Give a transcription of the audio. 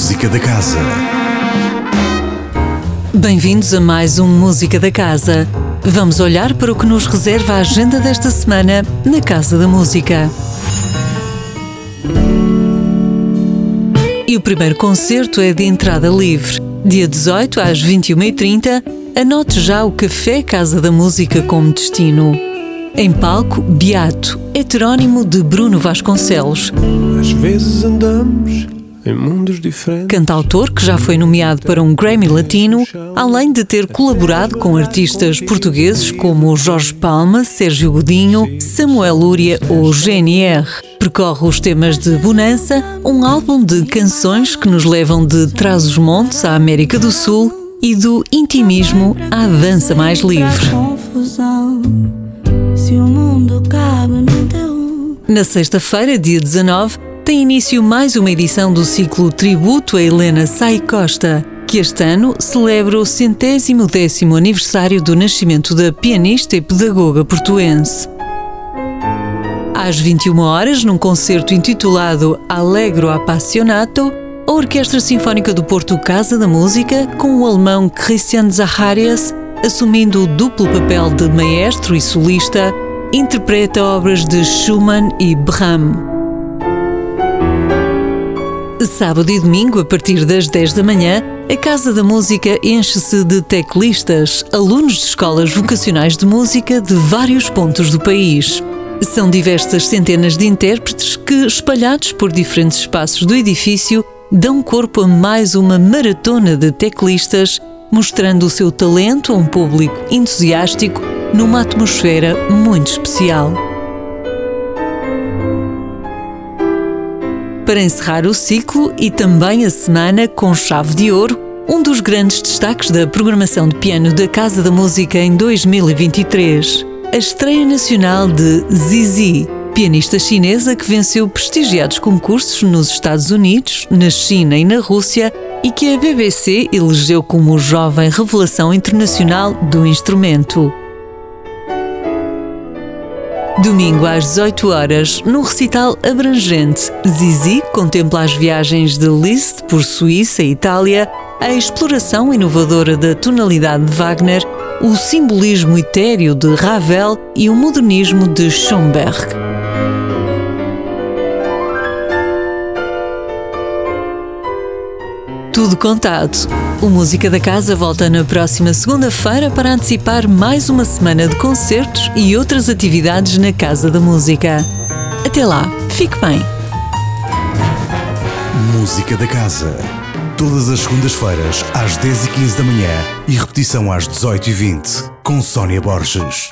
Música da Casa. Bem-vindos a mais um Música da Casa. Vamos olhar para o que nos reserva a agenda desta semana na Casa da Música. E o primeiro concerto é de entrada livre. Dia 18 às 21h30, anote já o Café Casa da Música como destino. Em palco, Beato, heterónimo de Bruno Vasconcelos. Às vezes andamos em mundos diferentes. Cantautor que já foi nomeado para um Grammy Latino, além de ter colaborado com artistas portugueses como Jorge Palma, Sérgio Godinho, Samuel Lúria ou GNR. Percorre os temas de Bonança, um álbum de canções que nos levam de Trás-os-Montes à América do Sul e do intimismo à dança mais livre. Na sexta-feira, dia 19, tem início mais uma edição do ciclo Tributo a Helena Sai Costa, que este ano celebra o centésimo décimo aniversário do nascimento da pianista e pedagoga portuense. Às 21 horas, num concerto intitulado Allegro Appassionato, a Orquestra Sinfónica do Porto Casa da Música, com o alemão Christian Zacharias, assumindo o duplo papel de maestro e solista, interpreta obras de Schumann e Brahms. Sábado e domingo, a partir das 10 da manhã, a Casa da Música enche-se de teclistas, alunos de escolas vocacionais de música de vários pontos do país. São diversas centenas de intérpretes que, espalhados por diferentes espaços do edifício, dão corpo a mais uma maratona de teclistas, mostrando o seu talento a um público entusiástico numa atmosfera muito especial. Para encerrar o ciclo e também a semana com chave de ouro, um dos grandes destaques da programação de piano da Casa da Música em 2023, a estreia nacional de Zizi, pianista chinesa que venceu prestigiados concursos nos Estados Unidos, na China e na Rússia e que a BBC elegeu como jovem revelação internacional do instrumento. Domingo às 18 horas, num recital abrangente, Zizi contempla as viagens de Liszt por Suíça e Itália, a exploração inovadora da tonalidade de Wagner, o simbolismo etéreo de Ravel e o modernismo de Schoenberg. Tudo contado. O Música da Casa volta na próxima segunda-feira para antecipar mais uma semana de concertos e outras atividades na Casa da Música. Até lá, fique bem. Música da Casa. Todas as segundas-feiras, às 10h15 da manhã e repetição às 18h20, com Sónia Borges.